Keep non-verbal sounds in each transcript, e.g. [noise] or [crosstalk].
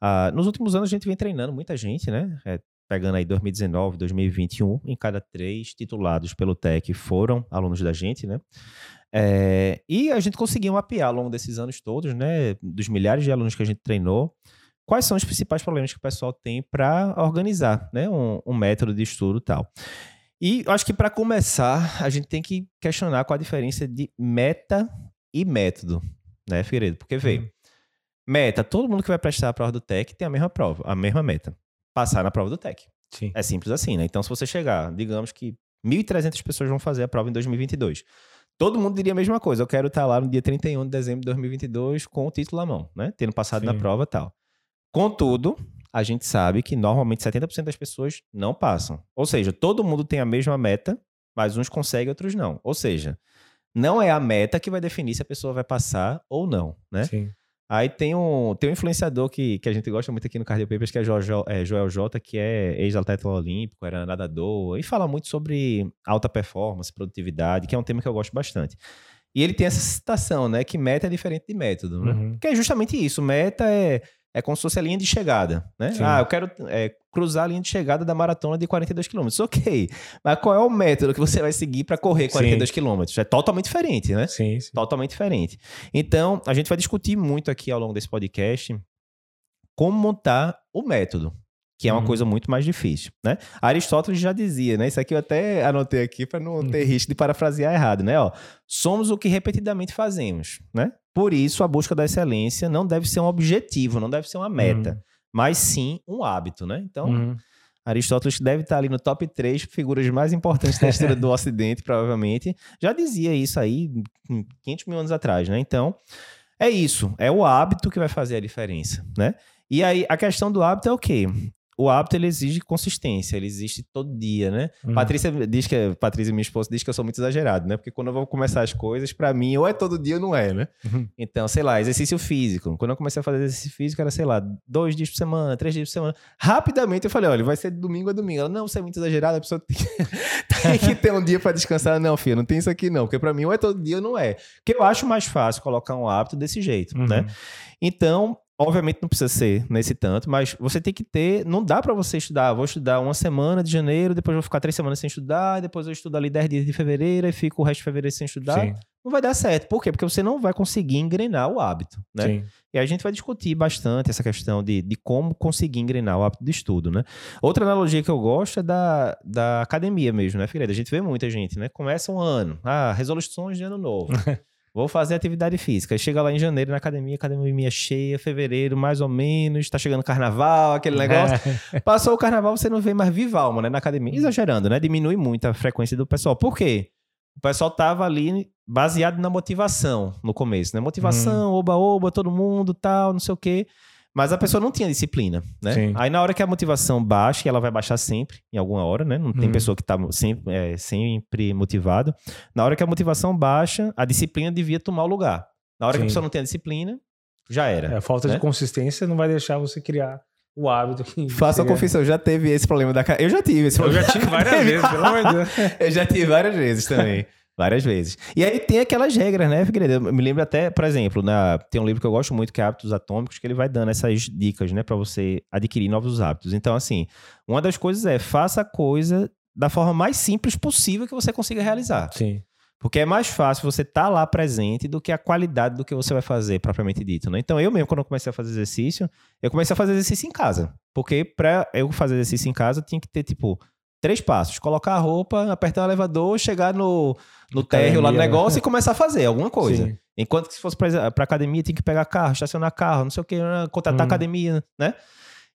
Ah, nos últimos anos a gente vem treinando muita gente, né? É, pegando aí 2019, 2021, em cada três titulados pelo TEC foram alunos da gente, né? É, e a gente conseguiu mapear ao longo desses anos todos, né? Dos milhares de alunos que a gente treinou, quais são os principais problemas que o pessoal tem para organizar, né? Um, um método de estudo tal. E acho que para começar, a gente tem que questionar qual a diferença de meta e método, né, Figueiredo? Porque veio. Meta, todo mundo que vai prestar a prova do TEC tem a mesma prova, a mesma meta. Passar na prova do TEC. Sim. É simples assim, né? Então, se você chegar, digamos que 1.300 pessoas vão fazer a prova em 2022. Todo mundo diria a mesma coisa. Eu quero estar lá no dia 31 de dezembro de 2022 com o título à mão, né? Tendo passado Sim. na prova e tal. Contudo, a gente sabe que normalmente 70% das pessoas não passam. Ou seja, todo mundo tem a mesma meta, mas uns conseguem, outros não. Ou seja, não é a meta que vai definir se a pessoa vai passar ou não, né? Sim. Aí tem um, tem um influenciador que, que a gente gosta muito aqui no Cardio Papers, que é, Joel, é Joel J, que é ex-atleta olímpico, era nadador, e fala muito sobre alta performance, produtividade, que é um tema que eu gosto bastante. E ele tem essa citação, né? Que meta é diferente de método, né? Uhum. Que é justamente isso. Meta é é como se fosse a linha de chegada, né? Sim. Ah, eu quero é, cruzar a linha de chegada da maratona de 42 km. Ok, mas qual é o método que você vai seguir para correr 42 km? É totalmente diferente, né? Sim, sim. Totalmente diferente. Então, a gente vai discutir muito aqui ao longo desse podcast como montar o método que é uma uhum. coisa muito mais difícil, né? Aristóteles já dizia, né? Isso aqui eu até anotei aqui para não ter uhum. risco de parafrasear errado, né? Ó, somos o que repetidamente fazemos, né? Por isso, a busca da excelência não deve ser um objetivo, não deve ser uma meta, uhum. Mas sim um hábito, né? Então, uhum. Aristóteles deve estar ali no top 3 figuras mais importantes da história [laughs] do Ocidente, provavelmente. Já dizia isso aí 500 mil anos atrás, né? Então, é isso. É o hábito que vai fazer a diferença, né? E aí, a questão do hábito é o quê? O hábito ele exige consistência, ele existe todo dia, né? Uhum. Patrícia diz que Patrícia, minha esposa, diz que eu sou muito exagerado, né? Porque quando eu vou começar as coisas, para mim, ou é todo dia ou não é, né? Uhum. Então, sei lá, exercício físico. Quando eu comecei a fazer exercício físico, era, sei lá, dois dias por semana, três dias por semana. Rapidamente eu falei, olha, vai ser domingo a domingo. Ela, não, você é muito exagerado, a pessoa [laughs] tem que, tem que ter um dia para descansar. Não, filho, não tem isso aqui não. Porque para mim, ou é todo dia ou não é. Porque eu acho mais fácil colocar um hábito desse jeito, né? uhum. né? Então, Obviamente não precisa ser nesse tanto, mas você tem que ter. Não dá para você estudar. Vou estudar uma semana de janeiro, depois vou ficar três semanas sem estudar, depois eu estudo ali dez dias de fevereiro e fico o resto de fevereiro sem estudar. Sim. Não vai dar certo. Por quê? Porque você não vai conseguir engrenar o hábito, né? Sim. E a gente vai discutir bastante essa questão de, de como conseguir engrenar o hábito de estudo, né? Outra analogia que eu gosto é da, da academia mesmo, né, Figueiredo? A gente vê muita gente, né? Começa um ano, ah, resoluções de ano novo. [laughs] Vou fazer atividade física. chega lá em janeiro na academia, academia cheia, fevereiro, mais ou menos, tá chegando carnaval, aquele negócio. Passou o carnaval, você não vê mais viva alma, né, na academia. Exagerando, né? Diminui muito a frequência do pessoal. Por quê? O pessoal tava ali baseado na motivação no começo, né? Motivação, oba-oba, hum. todo mundo, tal, não sei o quê. Mas a pessoa não tinha disciplina, né? Sim. Aí na hora que a motivação baixa, e ela vai baixar sempre, em alguma hora, né? Não tem hum. pessoa que está sempre, é, sempre motivado. Na hora que a motivação baixa, a disciplina devia tomar o lugar. Na hora Sim. que a pessoa não tem a disciplina, já era. É, a falta né? de consistência não vai deixar você criar o hábito que. [laughs] Faça a confissão, já teve esse problema da Eu já tive esse problema. Eu já tive várias [laughs] vezes, pelo amor de Deus. [laughs] eu já tive várias vezes também. Várias vezes. E aí tem aquelas regras, né, Figueiredo? Eu me lembro até, por exemplo, na, tem um livro que eu gosto muito, que é Hábitos Atômicos, que ele vai dando essas dicas, né, para você adquirir novos hábitos. Então, assim, uma das coisas é faça a coisa da forma mais simples possível que você consiga realizar. Sim. Porque é mais fácil você estar tá lá presente do que a qualidade do que você vai fazer, propriamente dito. Né? Então, eu mesmo, quando eu comecei a fazer exercício, eu comecei a fazer exercício em casa. Porque para eu fazer exercício em casa, eu tinha que ter, tipo, três passos: colocar a roupa, apertar o elevador, chegar no, no térreo lá no negócio e começar a fazer alguma coisa. Sim. Enquanto que se fosse para academia, tem que pegar carro, estacionar carro, não sei o que, contratar hum. academia, né?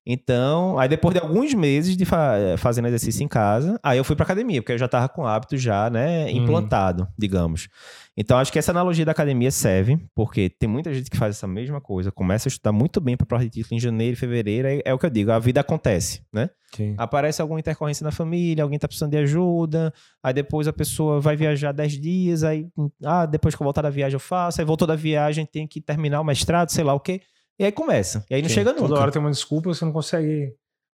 Então, aí depois de alguns meses de fa eh, fazendo exercício em casa, aí eu fui pra academia, porque eu já tava com o hábito já, né, hum. implantado, digamos. Então, acho que essa analogia da academia serve, porque tem muita gente que faz essa mesma coisa, começa a estudar muito bem pra prova de título em janeiro fevereiro, é, é o que eu digo, a vida acontece, né? Sim. Aparece alguma intercorrência na família, alguém tá precisando de ajuda, aí depois a pessoa vai viajar 10 dias, aí, ah, depois que eu voltar da viagem eu faço, aí voltou da viagem, tem que terminar o mestrado, sei lá o quê. E aí começa. E aí não Sim, chega nunca. Toda hora tem uma desculpa, você não consegue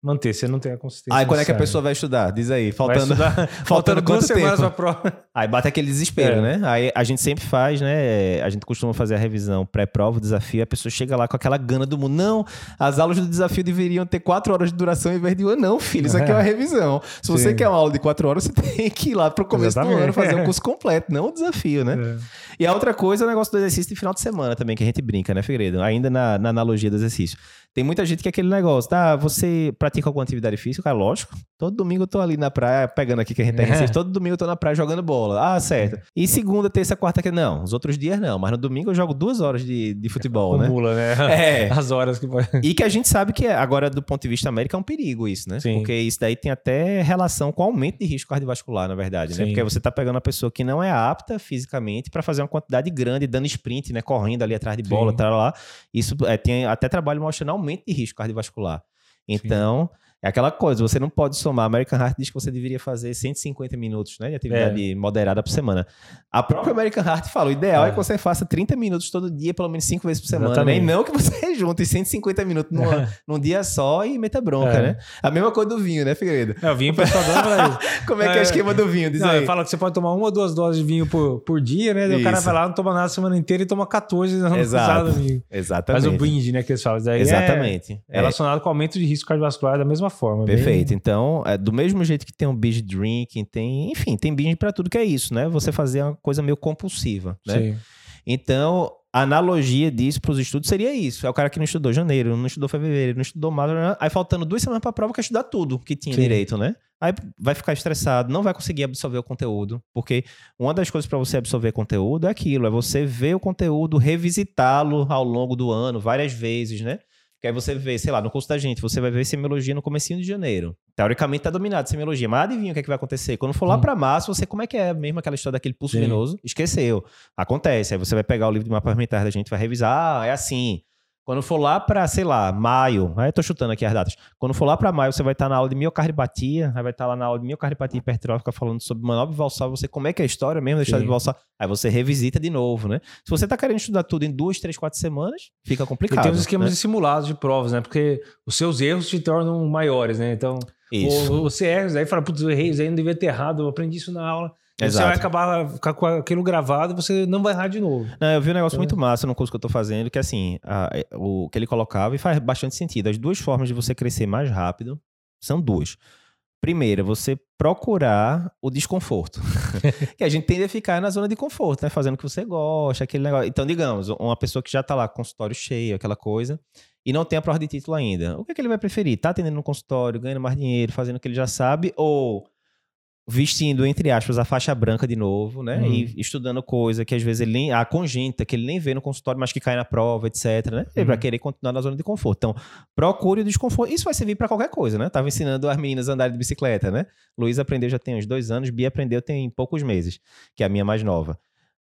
manter. Você não tem a consistência. Aí quando é que a pessoa vai estudar? Diz aí, faltando. estudar- [laughs] [laughs] faltando faltando duas semanas tempo? pra prova. Aí bate aquele desespero, É. né? Aí a gente sempre faz, né? A gente costuma fazer a revisão pré-prova, desafio, a pessoa chega lá com aquela gana do mundo. Não, as aulas do desafio deveriam ter quatro horas de duração em vez de uma. Não, filho, isso aqui é uma revisão. Se você Sim. quer uma aula de quatro horas, [laughs] você tem que ir lá pro começo do Exatamente. ano fazer o É. curso completo, não o desafio, né? É. E a outra coisa é o negócio do exercício de final de semana também, que a gente brinca, né, Figueiredo? Ainda na, na analogia do exercício. Tem muita gente que é aquele negócio, tá? Você pratica alguma atividade física? Cara, lógico. Todo domingo eu tô ali na praia, pegando aqui que a gente tem É. Recife, todo domingo eu tô na praia jogando bola. Ah, certo. E segunda, terça, quarta, que não. Os outros dias não, mas no domingo eu jogo duas horas de, de futebol, né? Acumula, né? É. [laughs] As horas que vai. E que a gente sabe que é, agora, do ponto de vista América, é um perigo isso, né? Sim. Porque isso daí tem até relação com o aumento de risco cardiovascular, na verdade, né? Sim. Porque você tá pegando uma pessoa que não é apta fisicamente para fazer uma quantidade grande, dando sprint, né? Correndo ali atrás de bola, Sim. tal lá. Isso é, tem até trabalho mostrando aumento de risco cardiovascular. Então, é aquela coisa, você não pode somar. American Heart diz que você deveria fazer 150 minutos né, de atividade moderada por semana. A própria American Heart fala: o ideal é. É. que você faça 30 minutos todo dia, pelo menos 5 vezes por semana. Né? Exatamente. E não que você [laughs] junte 150 minutos numa, num dia só e meta bronca, É. né? A mesma coisa do vinho, né, Figueiredo? Eu vim pra sua dona pra isso. [laughs] Como é que é o É. esquema do vinho? Diz Não, aí. fala que você pode tomar uma ou duas doses de vinho por, por dia, né? Daí o cara Isso. vai lá, não toma nada a semana inteira e toma 14 não Exato. vinho. Exatamente. Faz o binge, né? Que eles falam. Daí é Exatamente. É. relacionado com o aumento de risco cardiovascular da mesma forma. Bem- Perfeito. Então, é, do mesmo jeito que tem o binge drinking, tem, enfim, tem binge pra tudo que é isso, né? Você fazer uma coisa meio compulsiva, né? Sim. Então, a analogia disso para os estudos seria isso. É o cara que não estudou janeiro, não estudou fevereiro, não estudou março, aí faltando duas semanas para a prova, quer estudar tudo que tinha Sim. direito, né? Aí vai ficar estressado, não vai conseguir absorver o conteúdo, porque uma das coisas para você absorver conteúdo é aquilo, é você ver o conteúdo, revisitá-lo ao longo do ano, várias vezes, né? Que aí você vê, sei lá, no curso da gente, você vai ver semiologia no comecinho de janeiro. Teoricamente tá dominado semiologia, mas adivinha o que, é que vai acontecer? Quando for lá Hum. para março, você, como é que é mesmo aquela história daquele pulso Sim. venoso? Esqueceu. Acontece. Aí você vai pegar o livro de mapas mentais da gente, vai revisar, ah, é assim. Quando for lá para, sei lá, maio, aí eu tô chutando aqui as datas. Quando for lá para maio, você vai estar na aula de miocardiopatia, aí vai estar lá na aula de miocardiopatia hipertrófica falando sobre manobra valsal, você como é que é a história mesmo Sim. de valsal. Aí você revisita de novo, né? Se você tá querendo estudar tudo em duas, três, quatro semanas, fica E complicado. tem os esquemas né? simulados de provas, né? Porque os seus erros te tornam maiores, né? Então, Isso. ou você erra, aí fala, putz, eu errei, isso aí não devia ter errado, eu aprendi isso na aula. Aí Você Exato. vai acabar ficar com aquilo gravado e você não vai errar de novo. Não, eu vi um negócio É. muito massa no curso que eu tô fazendo, que assim, a- o que ele colocava, e faz bastante sentido. As duas formas de você crescer mais rápido são duas. Primeira, você procurar o desconforto. [laughs] que a gente tende a ficar na zona de conforto, né? Fazendo o que você gosta, aquele negócio. Então, digamos, uma pessoa que já tá lá, consultório cheio, aquela coisa, e não tem a prova de título ainda. O que, é que ele vai preferir? Tá atendendo no consultório, ganhando mais dinheiro, fazendo o que ele já sabe, ou vestindo, entre aspas, a faixa branca de novo, né? Uhum. E estudando coisa que às vezes ele nem. A congênita, que ele nem vê no consultório, mas que cai na prova, etc. Né? Ele vai Uhum. querer continuar na zona de conforto. Então, procure o desconforto. Isso vai servir para qualquer coisa, né? Tava ensinando as meninas a andarem de bicicleta, né? Luiz aprendeu já tem uns dois anos, Bia aprendeu tem poucos meses, que é a minha mais nova.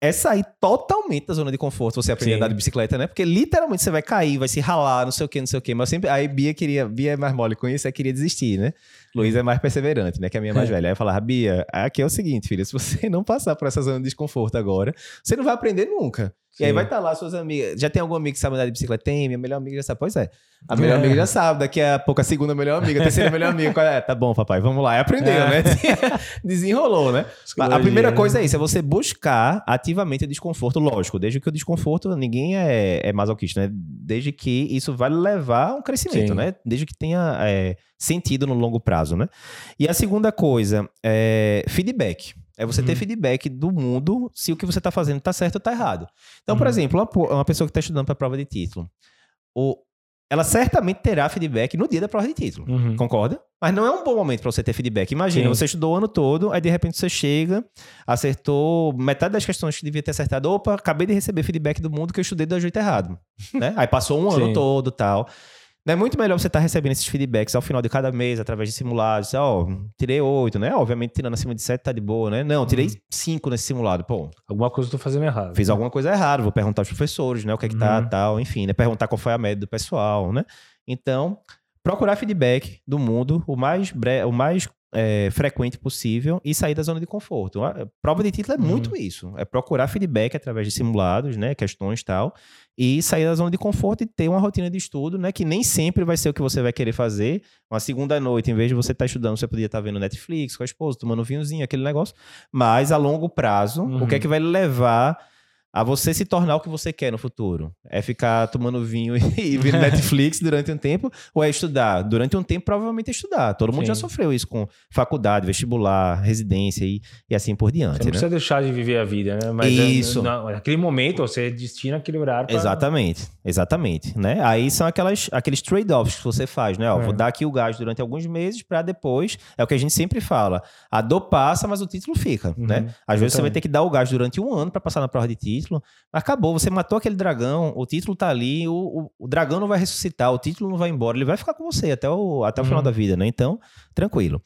É sair totalmente da zona de conforto você aprender Sim. a andar de bicicleta, né? Porque literalmente você vai cair, vai se ralar, não sei o que, não sei o que. Mas sempre. Aí Bia queria. Bia é mais mole com isso, aí queria desistir, né? Luiz é mais perseverante, né? Que é a minha mais É. velha. Aí eu falava, Bia, aqui é o seguinte, filha, se você [laughs] não passar por essa zona de desconforto agora, você não vai aprender nunca. E aí Sim. vai estar lá suas amigas. Já tem algum amigo que sabe andar de bicicleta? Tem, minha melhor amiga já sabe. Pois é. A melhor É. amiga já sabe. Daqui a pouco a segunda melhor amiga, a terceira melhor amiga. Qual é? Tá bom, papai, vamos lá. E aprendeu, É. né? [laughs] Desenrolou, né? A primeira né? coisa é isso, é você buscar ativamente o desconforto, lógico, desde que o desconforto, ninguém é, é masoquista, né? Desde que isso vai levar a um crescimento, Sim. né? Desde que tenha é, sentido no longo prazo, né? E a segunda coisa é feedback. É você ter Uhum. feedback do mundo se o que você está fazendo está certo ou está errado. Então, por Uhum. exemplo, uma, uma pessoa que está estudando para a prova de título, o, ela certamente terá feedback no dia da prova de título. Uhum. Concorda? Mas não é um bom momento para você ter feedback. Imagina, Sim. você estudou o ano todo, aí de repente você chega, acertou metade das questões que devia ter acertado. Opa, acabei de receber feedback do mundo que eu estudei do jeito errado. né? Aí passou um ano todo tal. Não é muito melhor você estar recebendo esses feedbacks ao final de cada mês, através de simulados. Ó, tirei oito, né? Obviamente, tirando acima de sete tá de boa, né? Não, tirei Uhum. cinco nesse simulado. Pô, Alguma coisa eu tô fazendo errado. fiz alguma coisa errada, vou perguntar aos professores, né? O que é que tá, Uhum. tal, enfim, né? Perguntar qual foi a média do pessoal, né? Então, procurar feedback do mundo o mais, bre... o mais é, frequente possível e sair da zona de conforto. A prova de título é Uhum. muito isso. É procurar feedback através de simulados, né? Questões e tal. e sair da zona de conforto e ter uma rotina de estudo, né? Que nem sempre vai ser o que você vai querer fazer. Uma segunda noite, em vez de você estar tá estudando, você podia estar tá vendo Netflix com a esposa, tomando um vinhozinho, aquele negócio. Mas a longo prazo, uhum. o que é uhum. que vai levar a você se tornar o que você quer no futuro? É ficar tomando vinho e vendo [laughs] Netflix durante um tempo? Ou é estudar? Durante um tempo, provavelmente é estudar. Todo mundo Sim. já sofreu isso com faculdade, vestibular, residência e, e assim por diante. Você não né? precisa deixar de viver a vida, né? Mas é, isso. É, naquele momento, você destina aquele horário pra... Exatamente, exatamente. Né? Aí são aquelas, aqueles trade-offs que você faz, né? Ó, é. Vou dar aqui o gás durante alguns meses para depois... É o que a gente sempre fala. A dor passa, mas o título fica, uhum. né? Às vezes você vai ter que dar o gás durante um ano para passar na prova de título título. Acabou, você matou aquele dragão, o título tá ali, o, o, o, dragão não vai ressuscitar, o título não vai embora, ele vai ficar com você até o, até o final uhum. da vida, né? Então, tranquilo.